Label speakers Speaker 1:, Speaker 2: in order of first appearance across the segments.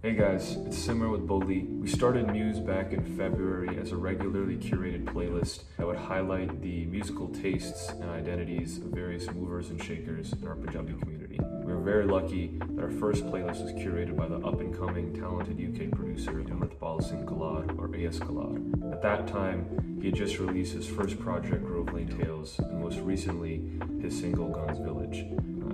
Speaker 1: Hey guys, it's Simmer with Bully. We started Muse back in February as a regularly curated playlist that would highlight the musical tastes and identities of various movers and shakers in our Punjabi community. We were very lucky that our first playlist was curated by the up and coming talented UK producer Amritpal Singh Kullar or AS Kullar. At that time, he had just released his first project, Grove Lane Tales, and most recently, his single Guns Village.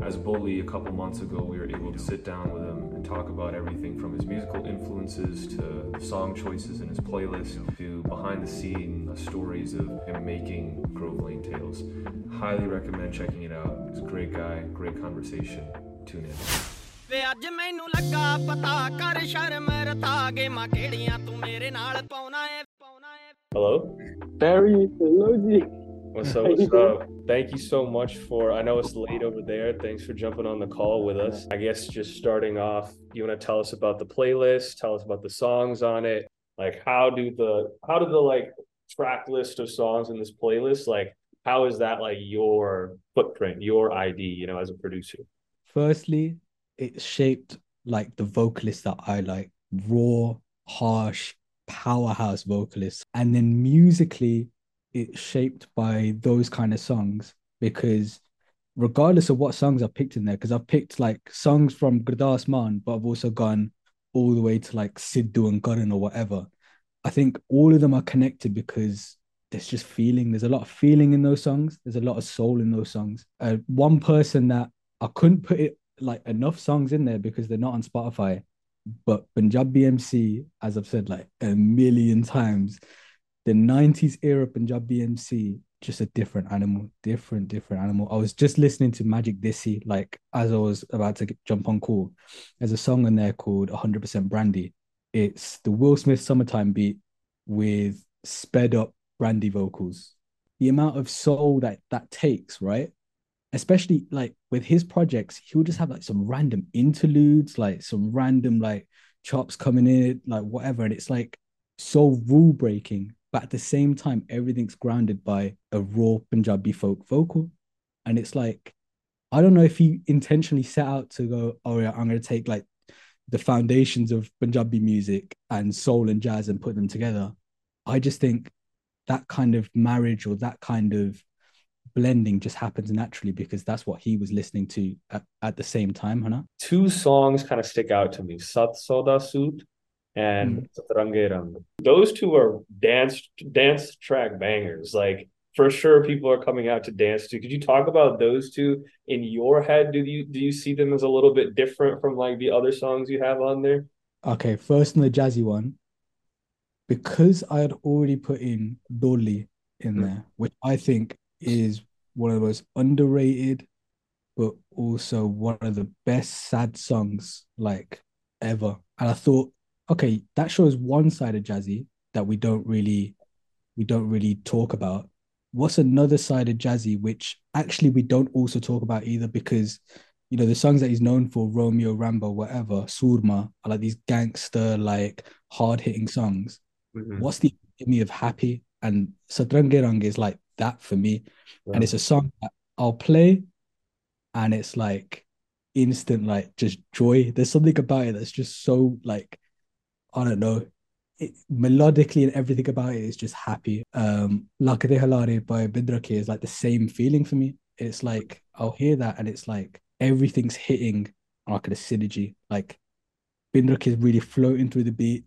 Speaker 1: As Bully, a couple months ago, we were able to sit down with talk about everything from his musical influences to the song choices in his playlist to behind the scene stories of him making Grove Lane Tales. Highly recommend checking it out. He's a great guy, great conversation. Tune in.
Speaker 2: ਵੇ ਅੱਜ ਮੈਨੂੰ ਲੱਗਾ ਪਤਾ ਕਰ ਸ਼ਰਮ ਰਤਾ ਗੇਮਾਂ ਕਿਹੜੀਆਂ ਤੂੰ ਮੇਰੇ ਨਾਲ ਪਾਉਣਾ ਏ ਪਾਉਣਾ ਏ
Speaker 1: Hello?
Speaker 3: Barry, hello, G.
Speaker 1: What's up? What's up? Thank you so much for. I know it's late over there. Thanks for jumping on the call with us. I guess just starting off, you want to tell us about the playlist? Tell us about the songs on it. Like, how do the how do the like track list of songs in this playlist? Like, how is that like your footprint, your ID? You know, as a producer.
Speaker 4: Firstly, it's shaped like the vocalists that I like, raw, harsh, powerhouse vocalists. And then musically, it's shaped by those kind of songs because regardless of what songs I've picked in there, because I've picked like songs from Gurdas Maan, but I've also gone all the way to like Sidhu and Karan or whatever. I think all of them are connected because there's just feeling. There's a lot of feeling in those songs. There's a lot of soul in those songs. Uh, one person that I couldn't put it like enough songs in there because they're not on Spotify, but Punjabi MC, as I've said like a million times, the 90s era Punjabi MC, just a different animal, different, different animal. I was just listening to Magic Desi, like as I was about to jump on call. There's a song in there called 100% Brandy. It's the Will Smith summertime beat with sped up Brandy vocals. The amount of soul that that takes, right? Especially like with his projects, he'll just have like some random interludes, like some random like chops coming in, like whatever. And it's like so rule breaking, but at the same time, everything's grounded by a raw Punjabi folk vocal. And it's like, I don't know if he intentionally set out to go, oh yeah, I'm gonna take like the foundations of Punjabi music and soul and jazz and put them together. I just think that kind of marriage or that kind of blending just happens naturally because that's what he was listening to at, at the same time, Hana.
Speaker 1: Two songs kind of stick out to me: Sat Soda Suit and Satrange Rang. Those two are dance dance track bangers. Like for sure, people are coming out to dance to. Could you talk about those two in your head? Do you do you see them as a little bit different from like the other songs you have on there?
Speaker 4: Okay, first on the jazzy one, because I had already put in Dolly in
Speaker 1: Mm.
Speaker 4: there, which I think is one of the most underrated, but also one of the best sad songs like ever. And I thought, okay, that shows one side of Jazzy that we don't really we don't really talk about. What's another side of Jazzy which actually we don't also talk about either because you know the songs that he's known for, Romeo, Rambo, whatever, Surma, are like these gangster, like hard hitting songs.
Speaker 1: Mhm.
Speaker 4: What's the epitome of happy? And Satrangerang is like that for me.
Speaker 1: Yeah.
Speaker 4: And it's a song that I'll play and it's like instant, like just joy. There's something about it that's just so like, I don't know, it, melodically and everything about it is just happy. Um, Lakade Halare by Bindrakhia is like the same feeling for me. It's like I'll hear that and it's like everything's hitting like a synergy. Like Bindrakhia is really floating through the beat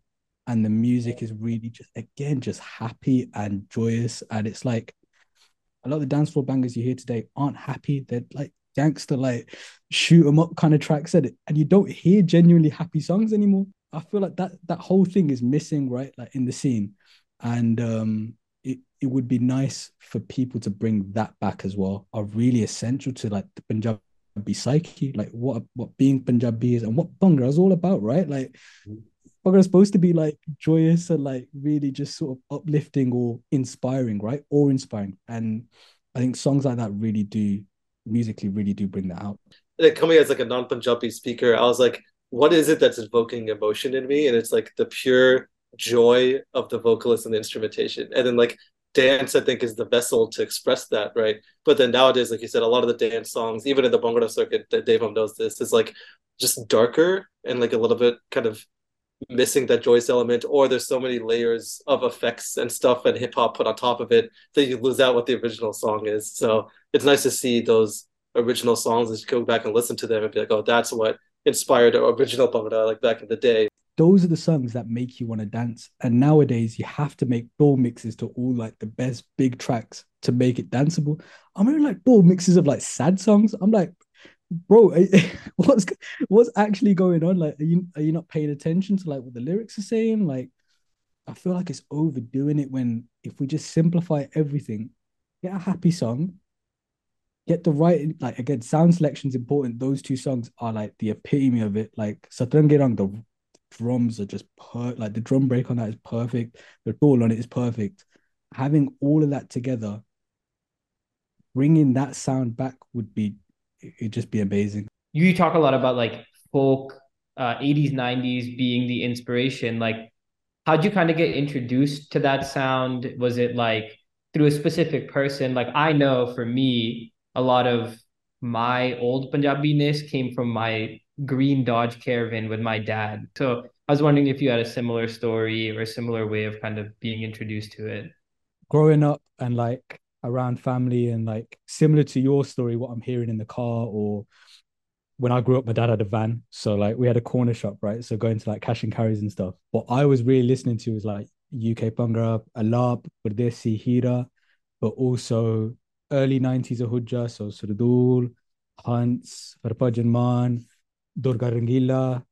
Speaker 4: and the music is really just again just happy and joyous. And it's like a lot of the dance floor bangers you hear today aren't happy. They're like gangster, like shoot 'em up kind of tracks. And you don't hear genuinely happy songs anymore. I feel like that that whole thing is missing, right? Like in the scene. And um it, it would be nice for people to bring that back as well, are really essential to like the Punjabi psyche, like what what being Punjabi is and what Bhangra is all about, right? Like Bhangra is supposed to be like joyous and like really just sort of uplifting or inspiring, right? Or inspiring. And I think songs like that really do musically really do bring that out.
Speaker 3: coming as like a non-Punjabi speaker, I was like, what is it that's evoking emotion in me? And it's like the pure joy of the vocalist and the instrumentation. And then like dance, I think, is the vessel to express that, right? But then nowadays, like you said, a lot of the dance songs, even in the Bhangra circuit, that Devam knows this, is like just darker and like a little bit kind of missing that joyous element, or there's so many layers of effects and stuff and hip hop put on top of it that you lose out what the original song is. So it's nice to see those original songs and go back and listen to them and be like, oh, that's what inspired original Bhangra like back in the day.
Speaker 4: Those are the songs that make you want to dance. And nowadays you have to make ball mixes to all like the best big tracks to make it danceable. I'm hearing like ball mixes of like sad songs. I'm like, bro, eh, what's what's actually going on? Like, are you are you not paying attention to like what the lyrics are saying? Like, I feel like it's overdoing it when if we just simplify everything, get a happy song, get the right like again, sound selection is important. Those two songs are like the epitome of it. Like Satrangirang, the drums are just per like the drum break on that is perfect. The tool on it is perfect. Having all of that together, bringing that sound back would be it'd just be amazing.
Speaker 5: You talk a lot about like folk, uh, 80s, 90s being the inspiration. Like, how'd you kind of get introduced to that sound? Was it like through a specific person? Like, I know for me, a lot of my old Punjabi-ness came from my green Dodge Caravan with my dad. So I was wondering if you had a similar story or a similar way of kind of being introduced to it.
Speaker 4: Growing up and like around family and like similar to your story, what I'm hearing in the car or when I grew up, my dad had a van. So like we had a corner shop, right? So going to like cash and carries and stuff. What I was really listening to was like UK Bhangra, Alaap, Pardesi, Heera, but also early 90s Ahuja, so Sardool, Hunts, Harbhajan Mann, Durga Rangila,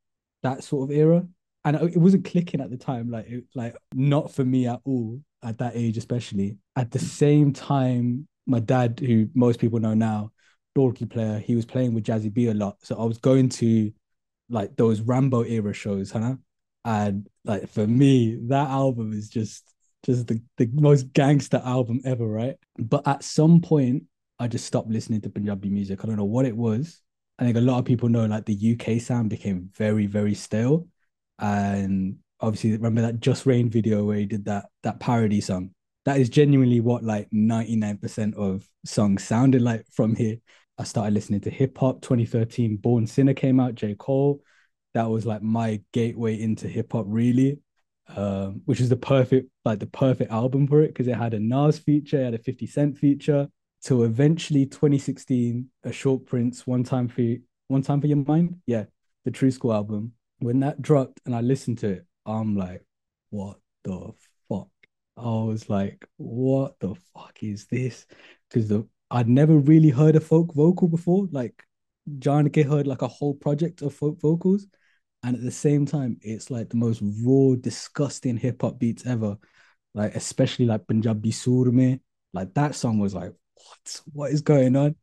Speaker 4: that sort of era. And it wasn't clicking at the time, like it, like not for me at all at that age, especially. At the same time, my dad, who most people know now, Dholki player, he was playing with Jazzy B a lot. So I was going to like those Rambo era shows, huh? And like for me, that album is just just the, the most gangster album ever, right? But at some point, I just stopped listening to Punjabi music. I don't know what it was. I think a lot of people know like the UK sound became very, very stale. And obviously remember that Jus Reign video where he did that that parody song. That is genuinely what like 99% of songs sounded like from here. I started listening to hip hop 2013 Born Sinner came out, J. Cole. That was like my gateway into hip hop really. Um, which is the perfect like the perfect album for it because it had a Nas feature, it had a 50 Cent feature. So eventually 2016, a short prince, one time for one time for your mind. Yeah, the True School album. When that dropped and I listened to it, I'm like, what the fuck? I was like, what the fuck is this? Because the I'd never really heard a folk vocal before. Like Janaki heard like a whole project of folk vocals. And at the same time, it's like the most raw, disgusting hip hop beats ever. Like, especially like Punjabi Surme. Like that song was like, what? What is going on?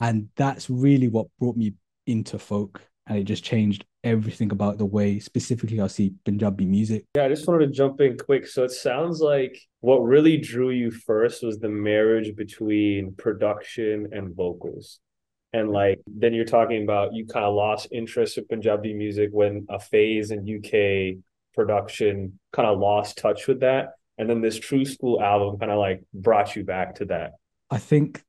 Speaker 4: And that's really what brought me into folk. And it just changed everything about the way specifically I see Punjabi music.
Speaker 6: Yeah, I just wanted to jump in quick. So it sounds like what really drew you first was the marriage between production and vocals. And like then you're talking about you kind of lost interest in Punjabi music when a phase in UK production kind of lost touch with that. And then this True School album kind of like brought you back to that.
Speaker 4: I think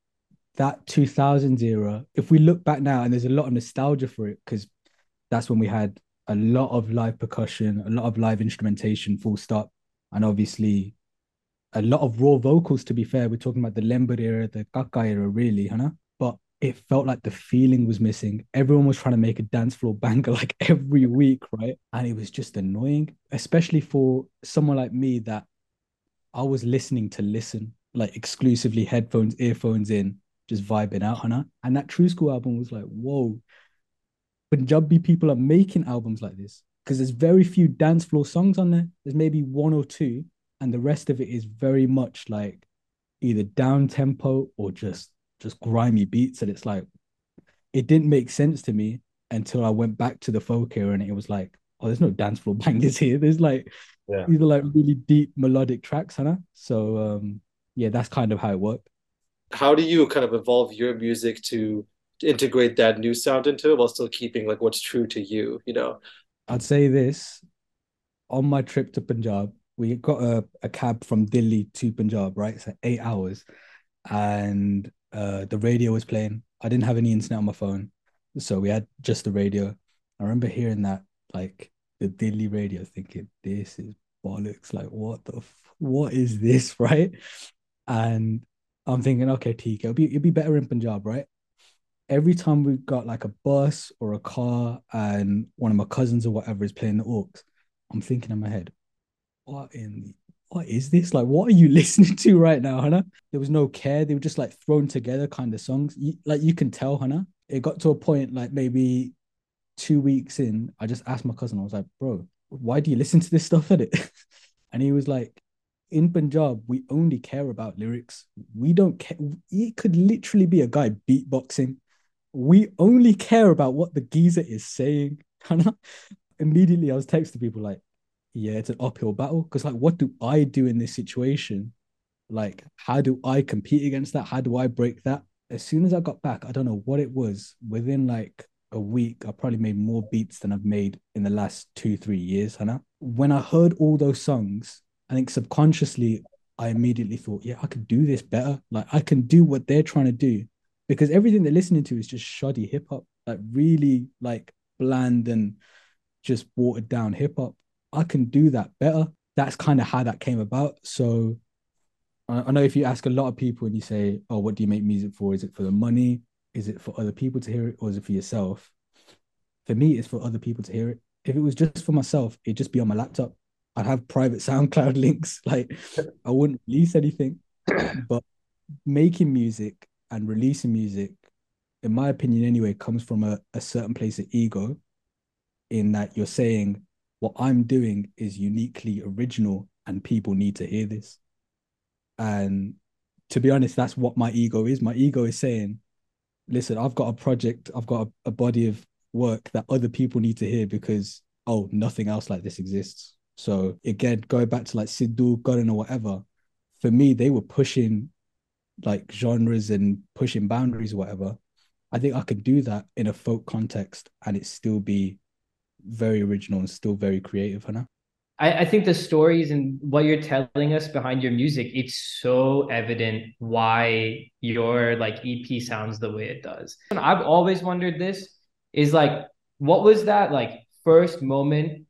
Speaker 4: that 2000s era, if we look back now, and there's a lot of nostalgia for it because that's when we had a lot of live percussion, a lot of live instrumentation, full stop, and obviously a lot of raw vocals. To be fair, we're talking about the Lehmber era, the Kaka era, really, huh? It felt like the feeling was missing. Everyone was trying to make a dance floor banger like every week, right? And it was just annoying, especially for someone like me that I was listening to listen, like exclusively headphones, earphones in, just vibing out, Hannah. And that True School album was like, whoa, Punjabi people are making albums like this because there's very few dance floor songs on there. There's maybe one or two, and the rest of it is very much like either down tempo or just just grimy beats. And it's like it didn't make sense to me until I went back to the folk era and it was like, oh, there's no dance floor bangers here. There's like yeah. these are like really deep melodic tracks, huh? So um yeah, that's kind of how it worked.
Speaker 3: How do you kind of evolve your music to integrate that new sound into it while still keeping like what's true to you you know
Speaker 4: i'd say this on my trip to punjab we got a, a cab from delhi to punjab right so eight hours and uh the radio was playing i didn't have any internet on my phone so we had just the radio i remember hearing that like the Delhi radio thinking, this is bollocks. Like, what the, f- what is this, right? And I'm thinking, okay, TK, it'll be, it'll be better in Punjab, right? Every time we've got like a bus or a car and one of my cousins or whatever is playing the aux, I'm thinking in my head, what in the what is this? Like, what are you listening to right now, Hannah? There was no care. They were just like thrown together kind of songs. You, like you can tell, Hannah. It got to a point like maybe two weeks in, I just asked my cousin, I was like, bro, why do you listen to this stuff at it? and he was like, in Punjab, we only care about lyrics. We don't care. It could literally be a guy beatboxing. We only care about what the geezer is saying. Hannah. Immediately, I was texting people like, yeah, it's an uphill battle. Because like, what do I do in this situation? Like, how do I compete against that? How do I break that? As soon as I got back, I don't know what it was. Within like a week, I probably made more beats than I've made in the last two, three years, Hannah. When I heard all those songs, I think subconsciously I immediately thought, yeah, I could do this better. Like I can do what they're trying to do. Because everything they're listening to is just shoddy hip hop, like really like bland and just watered down hip hop. I can do that better. That's kind of how that came about. So I know if you ask a lot of people and you say, "Oh, what do you make music for? Is it for the money? Is it for other people to hear it, or is it for yourself?" For me, it's for other people to hear it. If it was just for myself, it'd just be on my laptop. I'd have private SoundCloud links. Like I wouldn't release anything. But making music and releasing music, in my opinion, anyway, comes from a, a certain place of ego, in that you're saying what I'm doing is uniquely original and people need to hear this. And to be honest, that's what my ego is. My ego is saying, listen, I've got a project, I've got a, a body of work that other people need to hear because, oh, nothing else like this exists. So again, going back to like Sidhu, Godin, or whatever, for me, they were pushing like genres and pushing boundaries whatever. I think I could do that in a folk context and it still be very original and still very creative, Hannah.
Speaker 5: I, I think the stories and what you're telling us behind your music, it's so evident why your like EP sounds the way it does. And I've always wondered this is like, what was that like first moment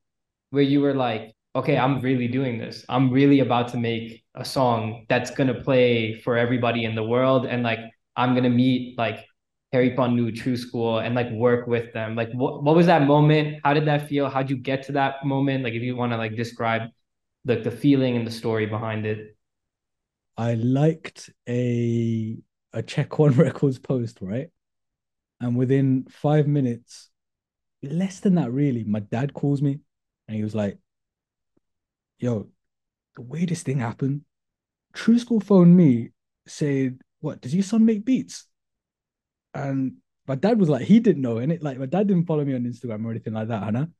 Speaker 5: where you were like, okay, I'm really doing this. I'm really about to make a song that's gonna play for everybody in the world, and like I'm gonna meet like Harry Pannu, True School, and like work with them. Like, what what was that moment? How did that feel? How'd you get to that moment? Like, if you want to like describe like the feeling and the story behind it.
Speaker 4: I liked a a Check One Records post, right? And within five minutes, less than that, really, my dad calls me and he was like, Yo, the weirdest thing happened, True School phoned me, said, What, does your son make beats? And my dad was like, he didn't know, and it like my dad didn't follow me on Instagram or anything like that, Hannah.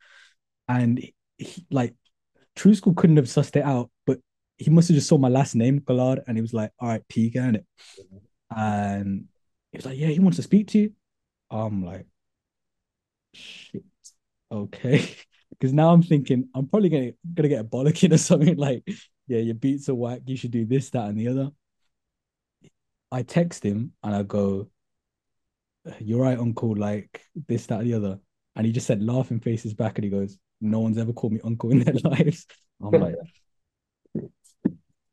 Speaker 4: And he, like True School couldn't have sussed it out, but he must have just saw my last name, Kullar, and he was like, all right, P and it. And he was like, yeah, he wants to speak to you. I'm like, shit, okay. Because now I'm thinking I'm probably gonna gonna get a bollocking or something like, yeah, your beats are whack. You should do this, that, and the other. I text him and I go, "You're right, uncle." Like this, that, the other. And he just said, laughing faces back, and he goes, "No one's ever called me uncle in their lives." I'm like,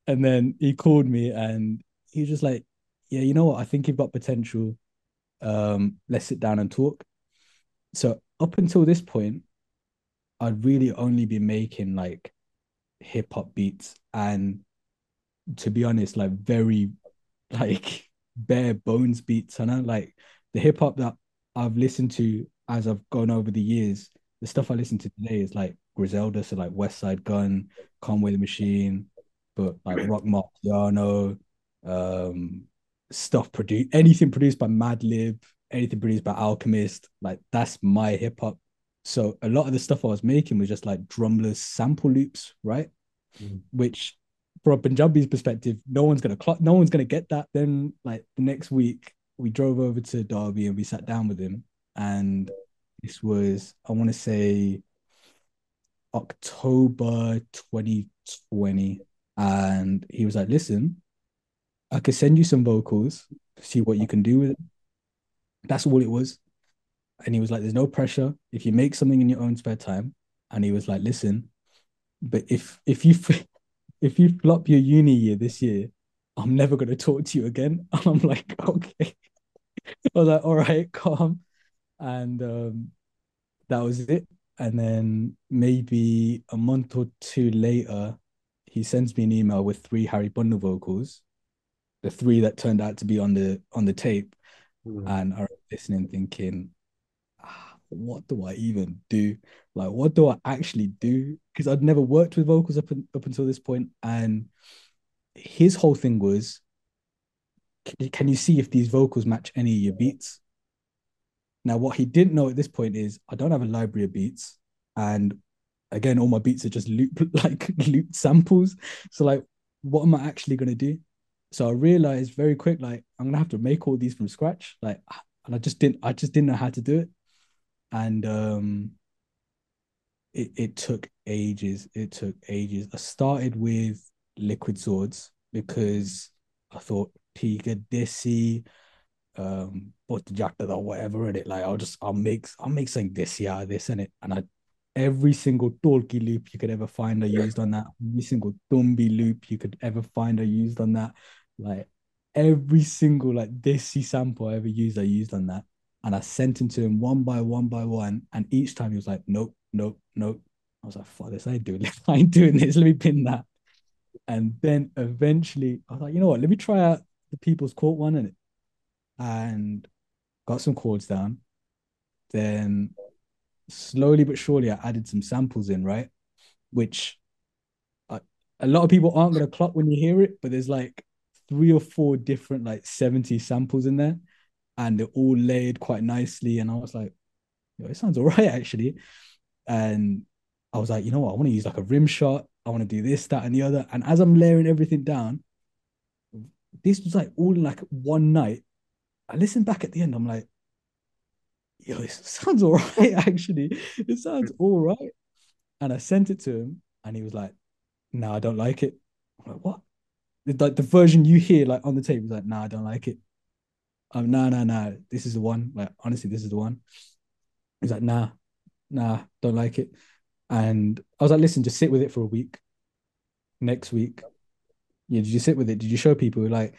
Speaker 4: and then he called me and he was just like, "Yeah, you know what? I think you've got potential. Um, let's sit down and talk." So up until this point, I'd really only been making like hip hop beats and to be honest, like very like bare bones beats, and I like the hip hop that I've listened to as I've gone over the years. The stuff I listen to today is like Griselda, so like Westside Gun, Conway the Machine, but like Rock Marciano, um, stuff produced anything produced by Madlib, anything produced by Alchemist, like that's my hip hop. So a lot of the stuff I was making was just like drumless sample loops, right?
Speaker 6: Mhm.
Speaker 4: Which from a Punjabi's perspective, no one's gonna clock, no one's gonna get that. Then like the next week, we drove over to Derby and we sat down with him, and this was I want to say October 2020, and he was like, "Listen, I could send you some vocals, see what you can do with it." That's all it was. And he was like, "There's no pressure. If you make something in your own spare time, and he was like, "Listen, but if if you if you flop your uni year this year, I'm never gonna talk to you again." And I'm like, "Okay." I was like, "All right, calm," and um, that was it. And then maybe a month or two later, he sends me an email with three Harry Bundle vocals, the three that turned out to be on the on the tape,
Speaker 6: Mm.
Speaker 4: and I was listening, thinking, ah, what do I even do? Like, what do I actually do? Because I'd never worked with vocals up, up until this point, and his whole thing was, can you, see if these vocals match any of your beats? Now, what he didn't know at this point is I don't have a library of beats, and again, all my beats are just loop like looped samples. So, like, what am I actually gonna do? So I realized very quick, like, I'm gonna have to make all these from scratch, like, and I just didn't, I just didn't know how to do it, and um, it it took ages. It took ages. I started with Liquid Swords because I thought Tiga Desi, um, Botjata or whatever in it. Like I'll just I'll make I'll make something out of this in it, and I every single Dholki loop you could ever find I used on that. Every single Tumbi loop you could ever find I used on that. Like every single like Desi sample I ever used I used on that. And I sent him to him one by one by one. And each time he was like, nope, nope, nope. I was like, fuck this, I ain't doing this. I ain't doing this. Let me pin that. And then eventually I was like, you know what? Let me try out the People's Court one in it. And got some chords down. Then slowly but surely I added some samples in, right? Which I, a lot of people aren't gonna clock when you hear it, but there's like three or four different like 70 samples in there and they're all laid quite nicely. And I was like, yo, it sounds all right actually. And I was like, you know what? I want to use like a rim shot. I want to do this, that, and the other. And as I'm layering everything down, this was like all in like one night. I listened back at the end. I'm like, yo, it sounds all right, actually. It sounds all right. And I sent it to him, and he was like, no, I don't like it. I'm like, what? Like the version you hear like on the tape, he's like, no, I don't like it. Um, no, no, no, this is the one. Like, honestly, this is the one. He's like, nah, nah, don't like it. And I was like, listen, just sit with it for a week. Next week, yeah, did you sit with it? Did you show people like,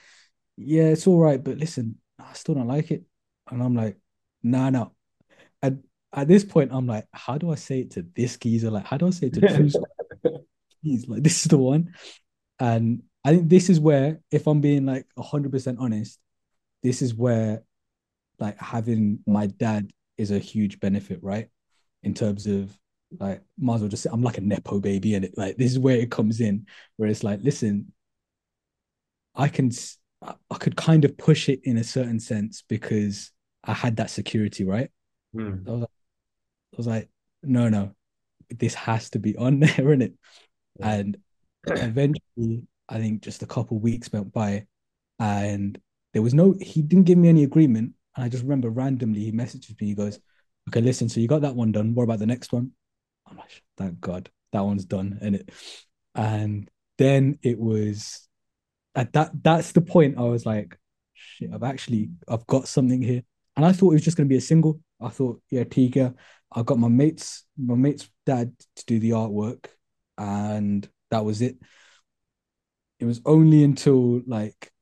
Speaker 4: yeah, it's all right, but listen, I still don't like it. And I'm like, nah, no. And at this point, I'm like, how do I say it to this geezer? Like, how do I say it to True He's like, this is the one. And I think this is where, if I'm being like 100% honest, this is where like having my dad is a huge benefit, right? In terms of like, might as well just say I'm like a nepo baby, and it like this is where it comes in, where it's like, listen, I can, I could kind of push it in a certain sense because I had that security, right?
Speaker 6: Mm.
Speaker 4: I was like, I was like, no, no, this has to be on there, isn't it?
Speaker 6: Yeah.
Speaker 4: And eventually, I think just a couple weeks went by, and there was no, he didn't give me any agreement. And I just remember randomly he messages me. He goes, "Okay, listen, so you got that one done. What about the next one?" I'm like, "Thank God, that one's done." And it, and then it was at that. That's the point. I was like, "Shit, I've actually, I've got something here." And I thought it was just to be a single. I thought, yeah, Tiga. I got my mates, my mate's dad to do the artwork, and that was it. It was only until like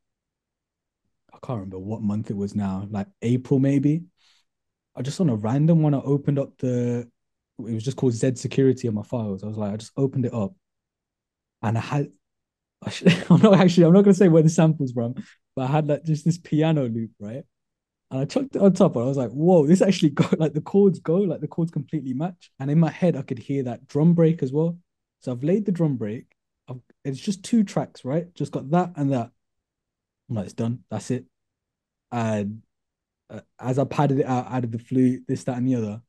Speaker 4: I can't remember what month it was now, like April maybe. I just on a random one, I opened up the it was just called Z Security on my files. I was like, I just opened it up and I had I'm not actually I'm not gonna say where the sample's from, but I had like just this piano loop, right? And I chucked it on top, and I was like, "Whoa, this actually got like the chords go, like the chords completely match." And in my head, I could hear that drum break as well. So I've laid the drum break. I've, it's just two tracks, right? Just got that and that. I'm like, it's done. That's it. And uh, as I padded it out, added the flute, this, that, and the other.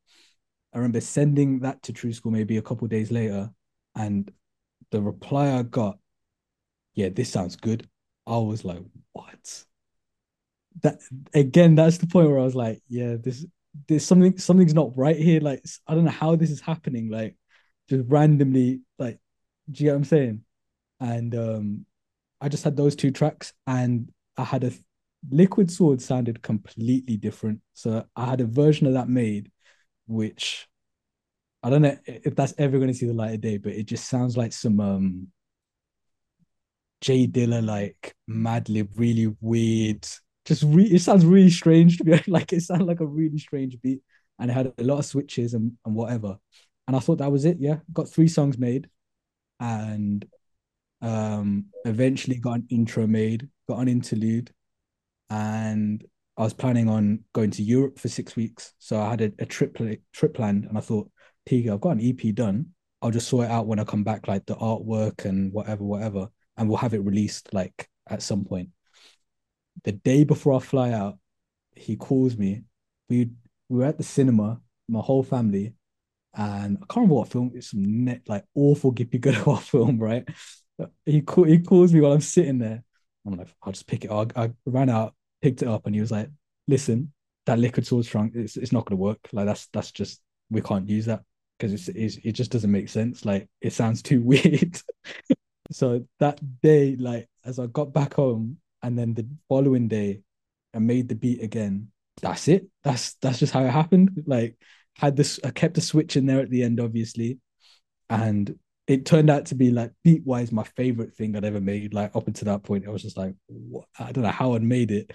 Speaker 4: I remember sending that to True School maybe a couple days later, and the reply I got, "Yeah, this sounds good." I was like, "What?" That again, that's the point where I was like, "Yeah, this, there's something, something's not right here." Like, I don't know how this is happening. Like, just randomly, like, do you get what I'm saying? And um, I just had those two tracks, and I had a Liquid Sword sounded completely different. So I had a version of that made, which I don't know if that's ever going to see the light of day, but it just sounds like some um J Dilla like Madlib, really weird. Just re- it sounds really strange to be like it sounded like a really strange beat, and it had a lot of switches and and whatever. And I thought that was it. Yeah, got three songs made, and um eventually got an intro made, got an interlude, and I was planning on going to Europe for six weeks. So I had a, a trip trip planned, and I thought, Tiga, I've got an EP done. I'll just sort it out when I come back, like the artwork and whatever, whatever, and we'll have it released like at some point. The day before I fly out, he calls me. We we were at the cinema, my whole family, and I can't remember what film. It's some net like awful Gippy Grewal film, right? He call, he calls me while I'm sitting there. I'm like, I'll just pick it up. I, I ran out, picked it up, and he was like, "Listen, that liquid swords trunk, it's it's not to work. Like that's that's just we can't use that because it's, it's it just doesn't make sense. Like it sounds too weird." So that day, like as I got back home, and then the following day, I made the beat again. That's it. That's that's just how it happened. Like had this, I kept the switch in there at the end, obviously, and it turned out to be like beat wise my favorite thing I'd ever made. Like up until that point, I was just like, what? I don't know how I'd made it.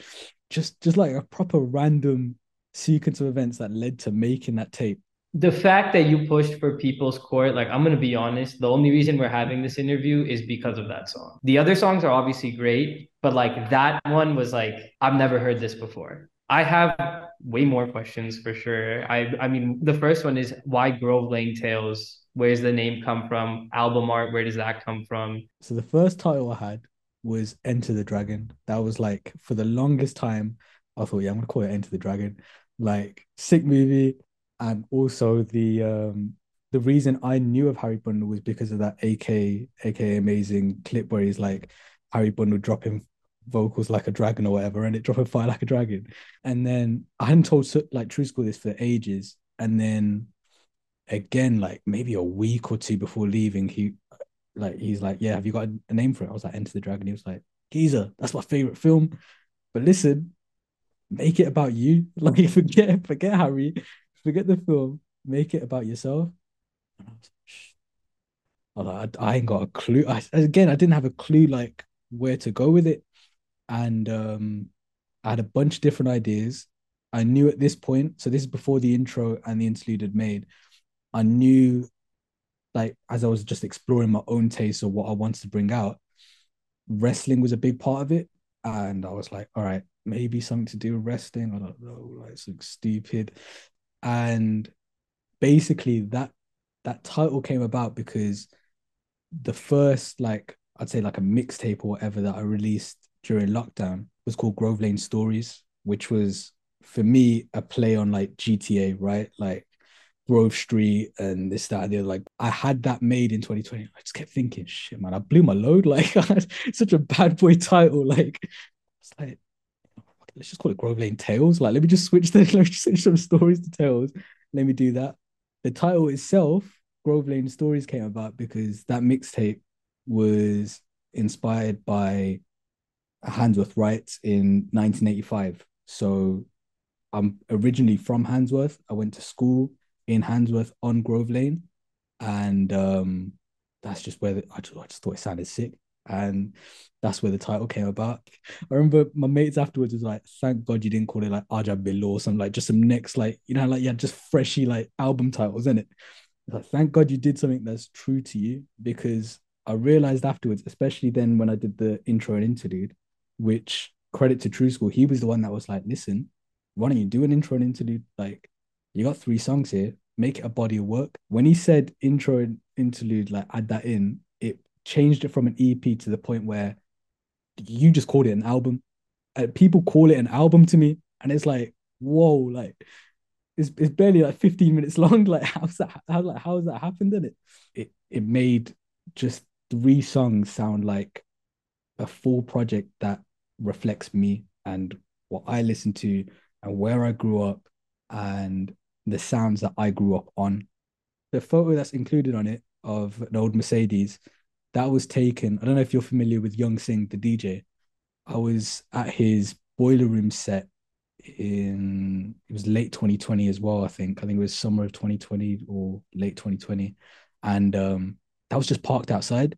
Speaker 4: Just just like a proper random sequence of events that led to making that tape.
Speaker 5: The fact that you pushed for People's Court, like I'm gonna be honest, the only reason we're having this interview is because of that song. The other songs are obviously great, but like that one was like, I've never heard this before. I have way more questions for sure. I I mean, the first one is why Grove Lane Tales Where's the name come from? Album art, where does that come from?
Speaker 4: So the first title I had was Enter the Dragon. That was like for the longest time, I thought, yeah, I'm gonna call it Enter the Dragon. Like sick movie. And also the um the reason I knew of Harry Bundle was because of that AK AK amazing clip where he's like Harry Bundle dropping vocals like a dragon or whatever, and it dropping fire like a dragon. And then I hadn't told like True School this for ages, and then again, like maybe a week or two before leaving, he like he's like, Yeah, have you got a name for it? I was like, Enter the Dragon. He was like, Geezer, that's my favorite film. But listen, make it about you. Like forget forget Harry, forget the film, make it about yourself. And I was like, I, I ain't got a clue. I, again, I didn't have a clue like where to go with it. And um I had a bunch of different ideas. I knew at this point, so this is before the intro and the interlude had made. I knew, like, as I was just exploring my own taste or what I wanted to bring out, wrestling was a big part of it. And I was like, all right, maybe something to do with wrestling. I don't know, like something stupid. And basically that that title came about because the first like I'd say like a mixtape or whatever that I released during lockdown was called Grove Lane Stories, which was for me a play on like GTA, right? Like Grove Street and this, that, and the other. Like I had that made in 2020. I just kept thinking, shit, man, I blew my load. Like such a bad boy title. Like it's like let's just call it Grove Lane Tales. Like let me just switch the let me just switch some stories to tales. Let me do that. The title itself, Grove Lane Stories, came about because that mixtape was inspired by Handsworth riots in 1985. So I'm originally from Handsworth. I went to school in Handsworth on Grove Lane, and um, that's just where the, I, just, I just thought it sounded sick, and that's where the title came about. I remember my mates afterwards was like, "Thank God you didn't call it like Aja Below or something like just some next like you know like yeah just freshy like album titles, isn't it?" Like thank God you did something that's true to you because I realized afterwards, especially then when I did the intro and interlude, which credit to True School, he was the one that was like, "Listen, why don't you do an intro and interlude like you got three songs here, make it a body of work. When he said intro and interlude, like add that in, changed it from an EP to the point where you just called it an album. Uh, people call it an album to me, and it's like, whoa, like it's, it's barely like 15 minutes long. Like, how's that how like how's that happened? Did it? It it made just three songs sound like a full project that reflects me and what I listen to and where I grew up and the sounds that I grew up on. The photo that's included on it of an old Mercedes, that was taken. I don't know if you're familiar with Young Singh, the DJ. I was at his boiler room set in it was late 2020 as well. I think I think it was summer of 2020 or late 2020, and um, that was just parked outside.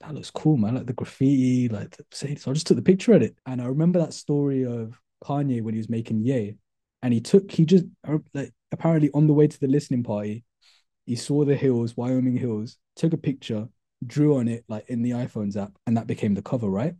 Speaker 4: That looks cool, man. Like the graffiti, like the, so I just took the picture of it, and I remember that story of Kanye when he was making Ye, and he took he just like apparently on the way to the listening party, he saw the hills, Wyoming hills, took a picture, drew on it like in the iPhone's app, and that became the cover, right?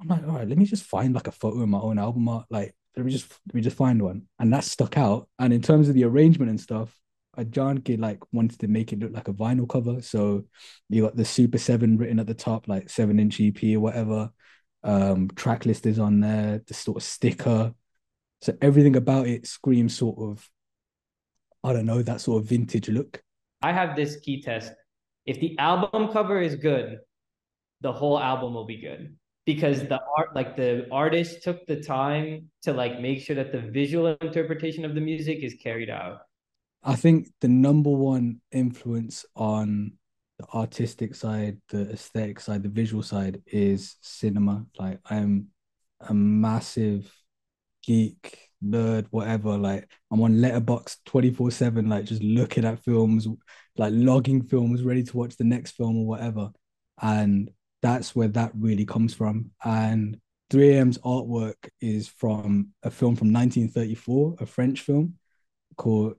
Speaker 4: I'm like, all right, let me just find like a photo of my own album art. Like, let me just let me just find one. And that stuck out. And in terms of the arrangement and stuff, I John Kid like wanted to make it look like a vinyl cover. So you got the Super 7 written at the top, like seven inch EP or whatever. Um, track list is on there, the sort of sticker. So everything about it screams sort of, I don't know, that sort of vintage look.
Speaker 5: I have this key test. If the album cover is good, the whole album will be good. Because the art like the artist took the time to like make sure that the visual interpretation of the music is carried out.
Speaker 4: I think the number one influence on the artistic side the aesthetic side the visual side is cinema. Like i'm a massive geek nerd whatever. Like i'm on Letterboxd 24 7 like just looking at films like logging films ready to watch the next film or whatever and that's where that really comes from. And 3AM's artwork is from a film from 1934, a French film called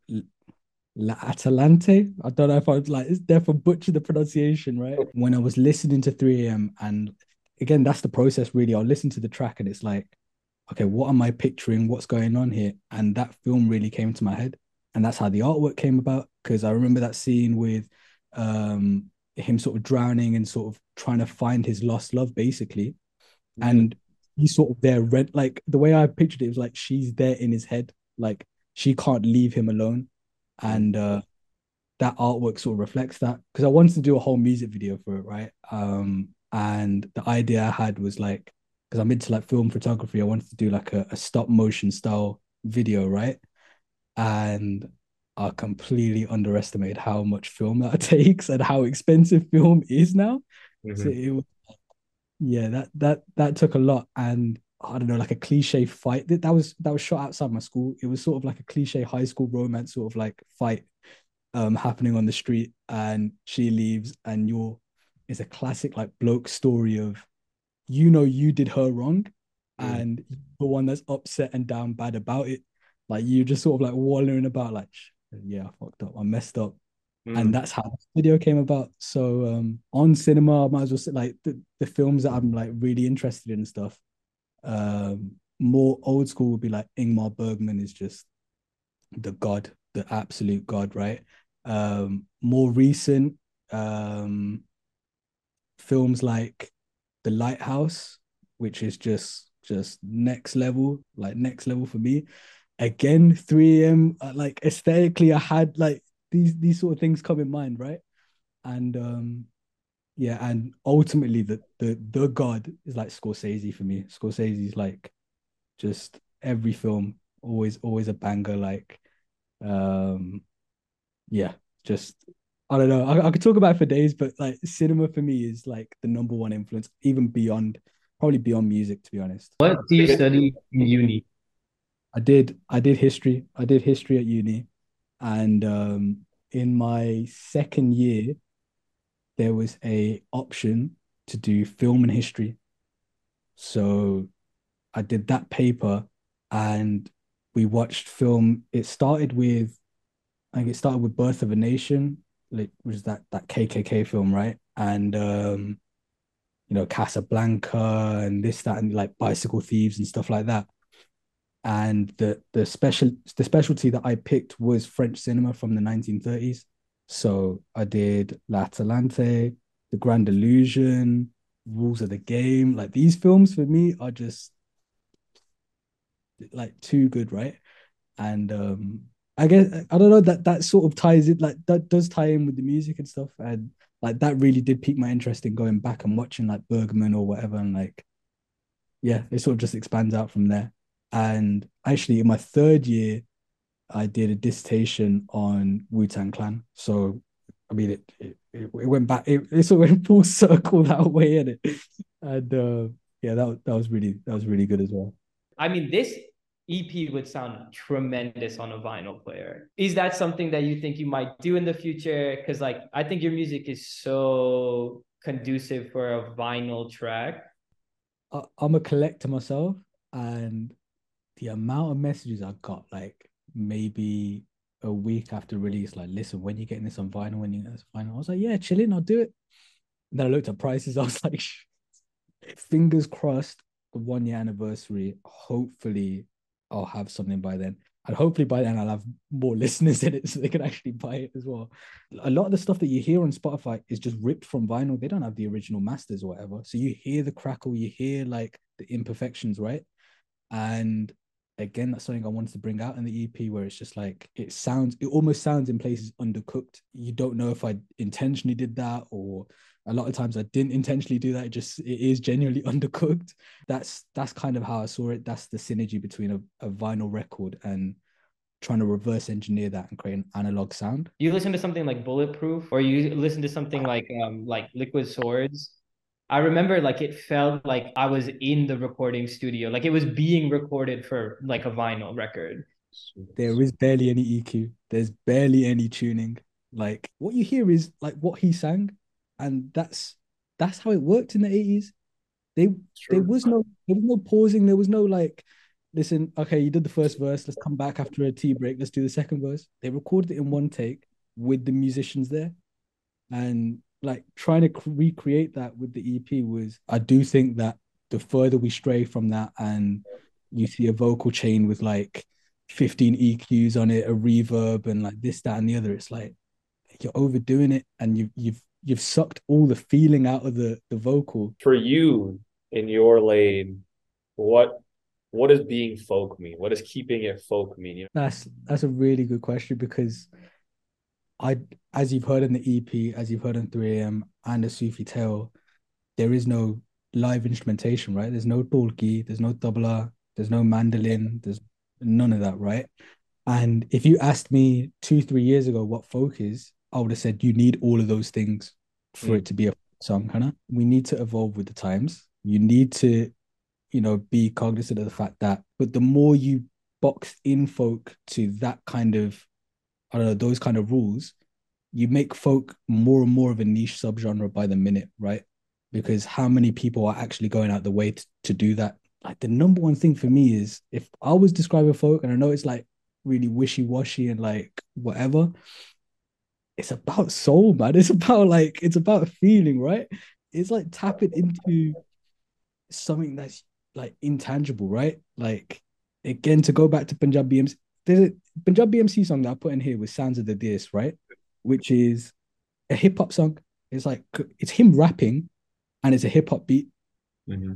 Speaker 4: La Atalante. I don't know if I was like, it's there for butcher the pronunciation, right? When I was listening to 3AM, and again, that's the process really. I'll listen to the track and it's like, okay, what am I picturing? What's going on here? And that film really came to my head. And that's how the artwork came about. Because I remember that scene with um him sort of drowning and sort of trying to find his lost love basically. Mm-hmm. and he's sort of there rent like the way i pictured it was like she's there in his head. Like she can't leave him alone. And uh that artwork sort of reflects that. Because i wanted to do a whole music video for it right? Um and the idea i had was like because i'm into like film photography i wanted to do like a, a stop motion style video right? And I completely underestimated how much film that takes and how expensive film is now. Mm-hmm. So it was, yeah, that that that took a lot, and I don't know, like a cliche fight. That, that was that was shot outside my school. It was sort of like a cliche high school romance sort of like fight um happening on the street, and she leaves, and you're it's a classic like bloke story of you know you did her wrong, mm. and the one that's upset and down bad about it. Like you just sort of like wallowing about like yeah, I fucked up. I messed up. Mm. And that's how this video came about. So um on cinema, I might as well say like the, the films that I'm like really interested in and stuff. Um more old school would be like Ingmar Bergman is just the god, the absolute god, right? Um more recent um films like The Lighthouse, which is just just next level, like next level for me again 3am uh, like aesthetically i had like these these sort of things come in mind right? And um yeah and ultimately the the the god is like scorsese for me. Scorsese's like just every film always always a banger like um yeah just i don't know. I, I could talk about for days but like cinema for me is like the number one influence even beyond probably beyond music to be honest.
Speaker 5: What do you study in uni
Speaker 4: I did I did history. I did history at uni, and um, in my second year, there was a option to do film and history. So I did that paper, and we watched film. It started with, I think it started with Birth of a Nation, like is that that KKK film, right? And um, you know Casablanca and this that and like bicycle thieves and stuff like that and the the special the specialty that I picked was French cinema from the 1930s. So I did L'Atalante, The Grand Illusion, Rules of the Game. Like these films for me are just like too good, right? And um I guess I don't know that that sort of ties it like that does tie in with the music and stuff. And like that really did pique my interest in going back and watching like Bergman or whatever. And like yeah, it sort of just expands out from there. And actually, in my third year, I did a dissertation on Wu Tang Clan. So, I mean, it it, it went back. It, it sort of went full circle that way, and it and uh, yeah, that that was really that was really good as well.
Speaker 5: I mean, this EP would sound tremendous on a vinyl player. Is that something that you think you might do in the future? Because like I think your music is so conducive for a vinyl track.
Speaker 4: I, I'm a collector myself, and the amount of messages I got, like maybe a week after release, like, listen, when you're getting this on vinyl, when you get this on vinyl, I was like, yeah, chilling, I'll do it. And then I looked at prices, I was like, fingers crossed, the one year anniversary. Hopefully, I'll have something by then. And hopefully by then I'll have more listeners in it so they can actually buy it as well. A lot of the stuff that you hear on Spotify is just ripped from vinyl. They don't have the original masters or whatever. So you hear the crackle, you hear like the imperfections, right? And again, that's something I wanted to bring out in the EP where it's just like it sounds, it almost sounds in places undercooked. You don't know if I intentionally did that or a lot of times I didn't intentionally do that. It just it is genuinely undercooked. That's that's kind of how I saw it. That's the synergy between a, a vinyl record and trying to reverse engineer that and create an analog sound.
Speaker 5: You listen to something like Bulletproof, or you listen to something like um like Liquid Swords. I remember like it felt like I was in the recording studio, like it was being recorded for like a vinyl record.
Speaker 4: There is barely any EQ. There's barely any tuning. Like what you hear is like what he sang and that's that's how it worked in the 80s they there was no there was no pausing. There was no like listen okay you did the first verse. Let's come back after a tea break. Let's do the second verse. They recorded it in one take with the musicians there. And like trying to recreate that with the ep was i do think that the further we stray from that and you see a vocal chain with like 15 eqs on it a reverb and like this that and the other it's like you're overdoing it and you've you've you've sucked all the feeling out of the the vocal.
Speaker 6: For you in your lane, what what does being folk mean? What does keeping it folk mean?
Speaker 4: That's that's a really good question because I as you've heard in the EP, as you've heard in 3am and the Sufi Tale, there is no live instrumentation, right? There's no dholki, there's no tabla, there's no mandolin, there's none of that, right? And if you asked me two, three years ago what folk is, I would have said you need all of those things for mm. it to be a song, Hannah. We need to evolve with the times. You need to, you know, be cognizant of the fact that, but the more you box in folk to that kind of, I don't know, those kind of rules, you make folk more and more of a niche subgenre by the minute, right? Because how many people are actually going out the way to, to do that? Like the number one thing for me is if I was describing folk, and I know it's like really wishy washy and like whatever, it's about soul, man. It's about like it's about feeling, right? It's like tapping into something that's like intangible, right? Like again, to go back to Punjab there's a Punjabi MC song that I put in here with Sounds of the Deers, right? Which is a hip hop song. It's like it's him rapping and it's a hip hop beat. Mm-hmm.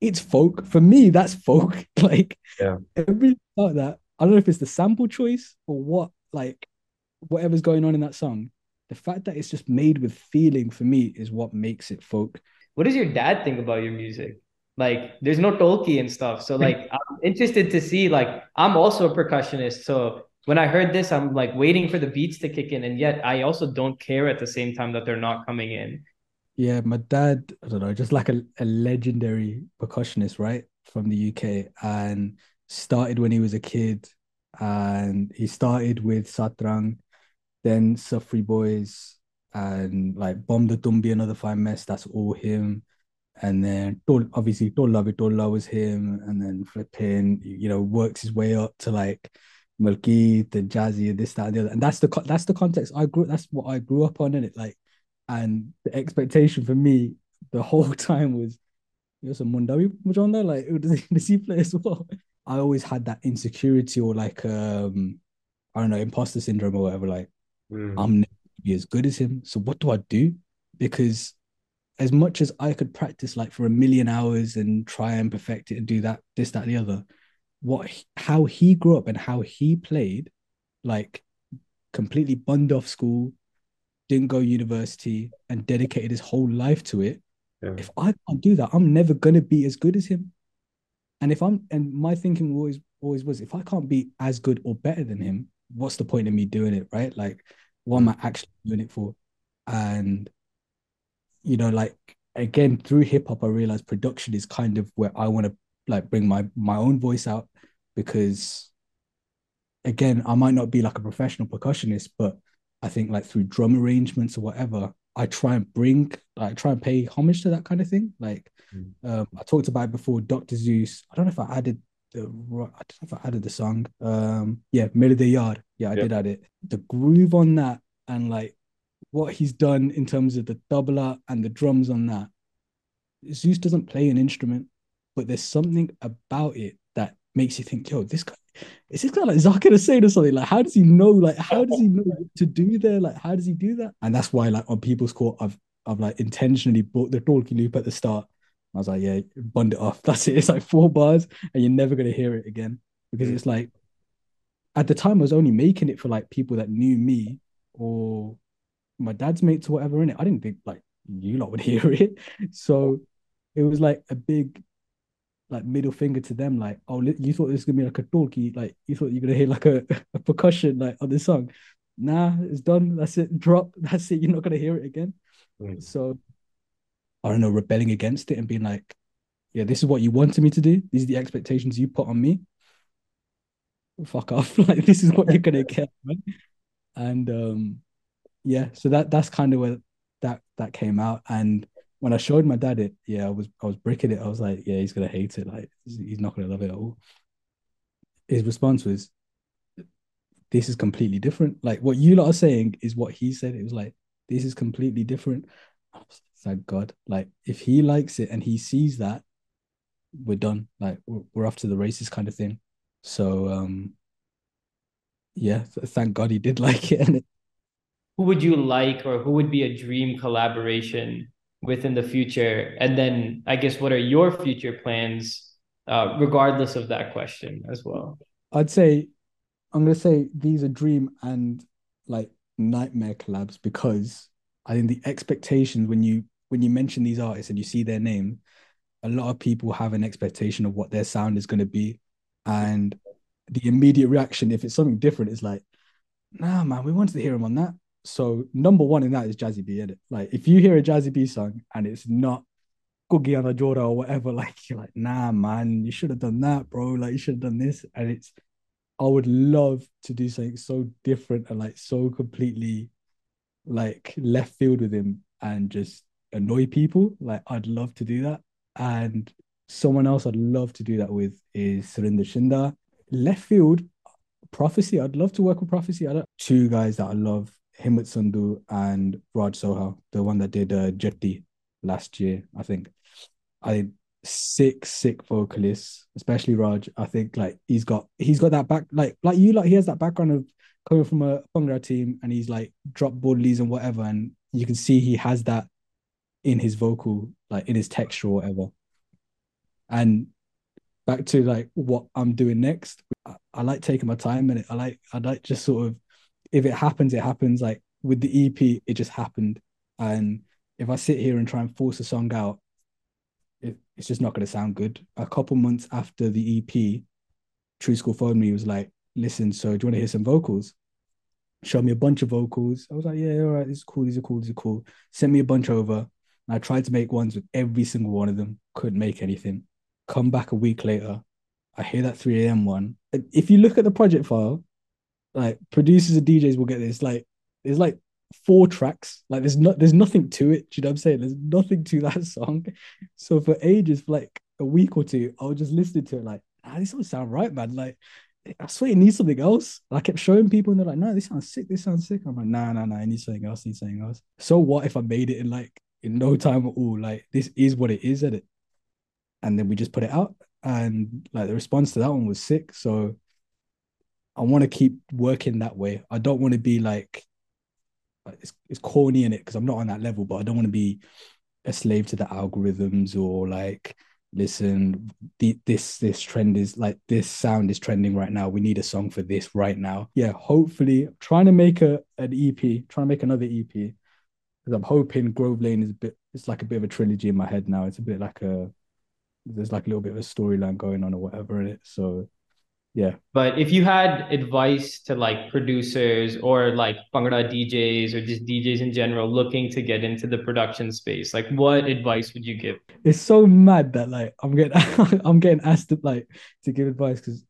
Speaker 4: It's folk. For me, that's folk. like
Speaker 6: yeah.
Speaker 4: every part of that. I don't know if it's the sample choice or what, like whatever's going on in that song, the fact that it's just made with feeling for me is what makes it folk.
Speaker 5: What does your dad think about your music? Like, there's no Dholki and stuff. So, like, I'm interested to see. Like, I'm also a percussionist. So, when I heard this, I'm like waiting for the beats to kick in. And yet, I also don't care at the same time that they're not coming in.
Speaker 4: Yeah, my dad, I don't know, just like a, a legendary percussionist, right? From the UK and started when he was a kid. And he started with Satrang then Safri Boys and like Bomb the Tumbi, another fine mess, that's all him. And then obviously Don't Love It, Don't Love was him. And then flipping, you know, works his way up to like Milky, the Jazzy, and this, that, and the other. And that's the that's the context I grew. That's what I grew up on, in it. Like, and the expectation for me the whole time was, you know, some Mundawi Mujanda, like does, does he play as well? I always had that insecurity or like um I don't know, imposter syndrome or whatever. Like, Mm. I'm never be as good as him. So what do I do? Because as much as I could practice like for a million hours and try and perfect it and do that, this, that, the other, what how he grew up and how he played, like completely bunned off school, didn't go university, and dedicated his whole life to it. Yeah. If I can't do that, I'm never gonna be as good as him. And if I'm and my thinking always always was if I can't be as good or better than him, what's the point of me doing it, right? Like, what am I actually doing it for? And you know, like again, through hip hop, I realized production is kind of where I want to like bring my my own voice out because again, I might not be like a professional percussionist, but I think like through drum arrangements or whatever, I try and bring like try and pay homage to that kind of thing. Like mm. um, I talked about before, Dr. Zeus. I don't know if I added the I don't know if I added the song. Um, yeah, Middle of the Yard. Yeah, I did add it. The groove on that and like what he's done in terms of the doubler and the drums on that. Zeus doesn't play an instrument, but there's something about it that makes you think, yo, this guy is this guy like Zakir Hussain or something? Like, how does he know? Like, how does he know to do there? Like, how does he do that? And that's why, like, on people's court, I've I've like intentionally brought the dholki loop at the start. I was like, yeah, bund it off. That's it. It's like four bars, and you're never gonna hear it again because it's like at the time I was only making it for like people that knew me or my dad's mates or whatever in it. I didn't think like you lot would hear it. So it was like a big like middle finger to them, like, oh, you thought this was gonna be like a dholki, like you thought you're gonna hear like a, a percussion like on this song. Nah, it's done. That's it. Drop. That's it. You're not gonna hear it again. Mm. So I don't know, rebelling against it and being like, yeah, this is what you wanted me to do. These are the expectations you put on me. Fuck off. like this is what you're gonna get. Right? And um yeah, so that that's kind of where that that came out. And when I showed my dad it, yeah, I was I was bricking it. I was like, yeah, he's gonna hate it. Like he's not gonna love it at all. His response was, "This is completely different. Like what you lot are saying is what he said. It was like this is completely different." Thank God. Like if he likes it and he sees that, we're done. Like we're, we're off to the races, kind of thing. So um, yeah, thank God he did like it. And
Speaker 5: who would you like, or who would be a dream collaboration within the future? And then I guess what are your future plans, uh, regardless of that question as well?
Speaker 4: I'd say I'm gonna say these are dream and like nightmare collabs because I think the expectations when you when you mention these artists and you see their name, a lot of people have an expectation of what their sound is going to be, and the immediate reaction if it's something different is like, nah, man, we wanted to hear him on that. So number one in that is Jazzy B, edit. Like if you hear a Jazzy B song and it's not Gugiana Jora or whatever, like you're like, nah, man, you should have done that, bro. Like you should have done this. And it's I would love to do something so different and like so completely like left field with him and just annoy people. Like I'd love to do that. And someone else I'd love to do that with is Surinder Shinda. Left field, PropheC. I'd love to work with PropheC. I don't, two guys that I love Himmat Sandhu and Raj Soha, the one that did uh, Jetty last year, I think. I sick, sick vocalists, especially Raj. I think like he's got he's got that back like like you like he has that background of coming from a Bhangra team and he's like dropped bodlies and whatever, and you can see he has that in his vocal, like in his texture or whatever. And back to like what I'm doing next. I, I like taking my time and I like I like just sort of if it happens, it happens. Like with the EP, it just happened. And if I sit here and try and force a song out, it, it's just not going to sound good. A couple months after the EP, True Skool phoned me. He was like, "Listen, so do you want to hear some vocals?" Showed me a bunch of vocals. I was like, "Yeah, all right, this is cool. These are cool. These are cool." Sent me a bunch over. I tried to make ones with every single one of them. Couldn't make anything. Come back a week later. I hear that 3 a.m. one. If you look at the project file, like producers and DJs will get this. Like there's like four tracks. Like there's not there's nothing to it. You know what I'm saying? There's nothing to that song. So for ages, for like a week or two, I was just listening to it like, ah, this doesn't sound right, man. Like I swear it needs something else. I kept showing people and they're like, no, this sounds sick. This sounds sick. I'm like, nah, nah, nah, I need something else. Need something else. So what if I made it in like in no time at all? Like this is what it is, at it. And then we just put it out. And like the response to that one was sick. So I want to keep working that way. I don't want to be like it's, it's corny in it because I'm not on that level, but I don't want to be a slave to the algorithms or like listen the, this this trend is like this sound is trending right now. We need a song for this right now. Yeah hopefully trying to make a an ep trying to make another ep because i'm hoping grove lane is a bit it's like a bit of a trilogy in my head now. It's a bit like a there's like a little bit of a storyline going on or whatever in it. So yeah
Speaker 5: but if you had advice to like producers or like Bhangra DJs or just DJs in general looking to get into the production space like what advice would you give
Speaker 4: it's so mad that like I'm getting I'm getting asked to like to give advice because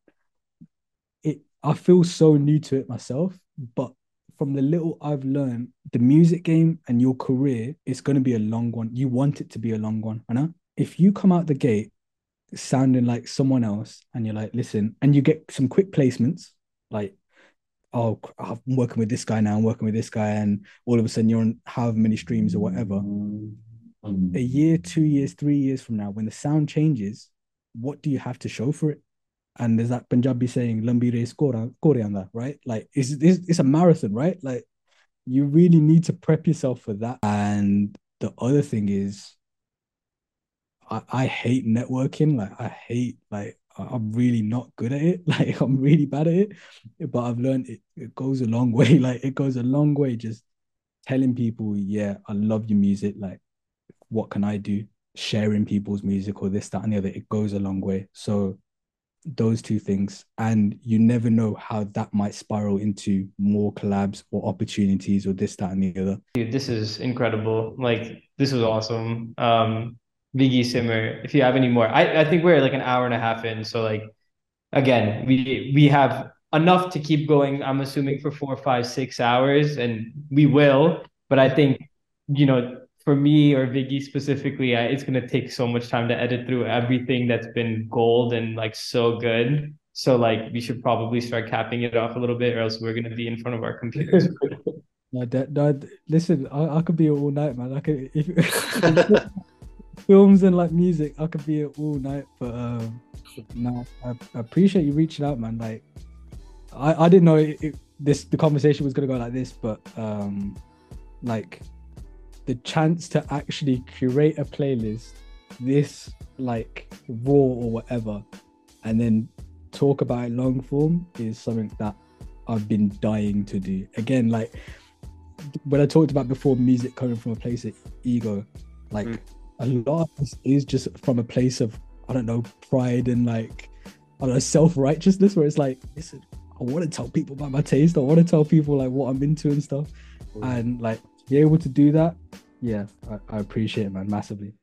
Speaker 4: it I feel so new to it myself, but from the little I've learned, the music game and your career is going to be a long one. You want it to be a long one, I know. If you come out the gate sounding like someone else and you're like, listen, and you get some quick placements, like, oh, I'm working with this guy now, I'm working with this guy, and all of a sudden you're on however many streams or whatever. A year, two years, three years from now, when the sound changes, what do you have to show for it? And there's that Punjabi saying, Lambire Koreanda, right? Like it's, it's it's a marathon, right? Like you really need to prep yourself for that. And the other thing is I, I hate networking. Like I hate like I'm really not good at it. Like I'm really bad at it. But I've learned it, it goes a long way. Like it goes a long way just telling people, yeah, I love your music. Like, what can I do? Sharing people's music or this, that, and the other. It goes a long way. So those two things and you never know how that might spiral into more collabs or opportunities or this that and the other
Speaker 5: dude this is incredible like this was awesome um Viggy Simmer if you have any more I, I think we're like an hour and a half in so like again we we have enough to keep going i'm assuming for four five six hours and we will but i think you know for me or Viggy specifically, I, it's gonna take so much time to edit through everything that's been gold and like so good. So like we should probably start capping it off a little bit, or else we're gonna be in front of our computers.
Speaker 4: no, that, no, listen, I, I could be all night, man. I could if, films and like music, I could be here all night. But um, no, I, I appreciate you reaching out, man. Like, I I didn't know it, it, this the conversation was gonna go like this, but um, like the chance to actually curate a playlist this like raw or whatever and then talk about it long form is something that I've been dying to do. Again, like when I talked about before music coming from a place of ego, like mm. A lot of this is just from a place of I don't know, pride and like I don't know, self-righteousness where it's like, listen, I want to tell people about my taste. I want to tell people like what I'm into and stuff. Mm. And like be able to do that, yeah, I, I appreciate it, man, massively.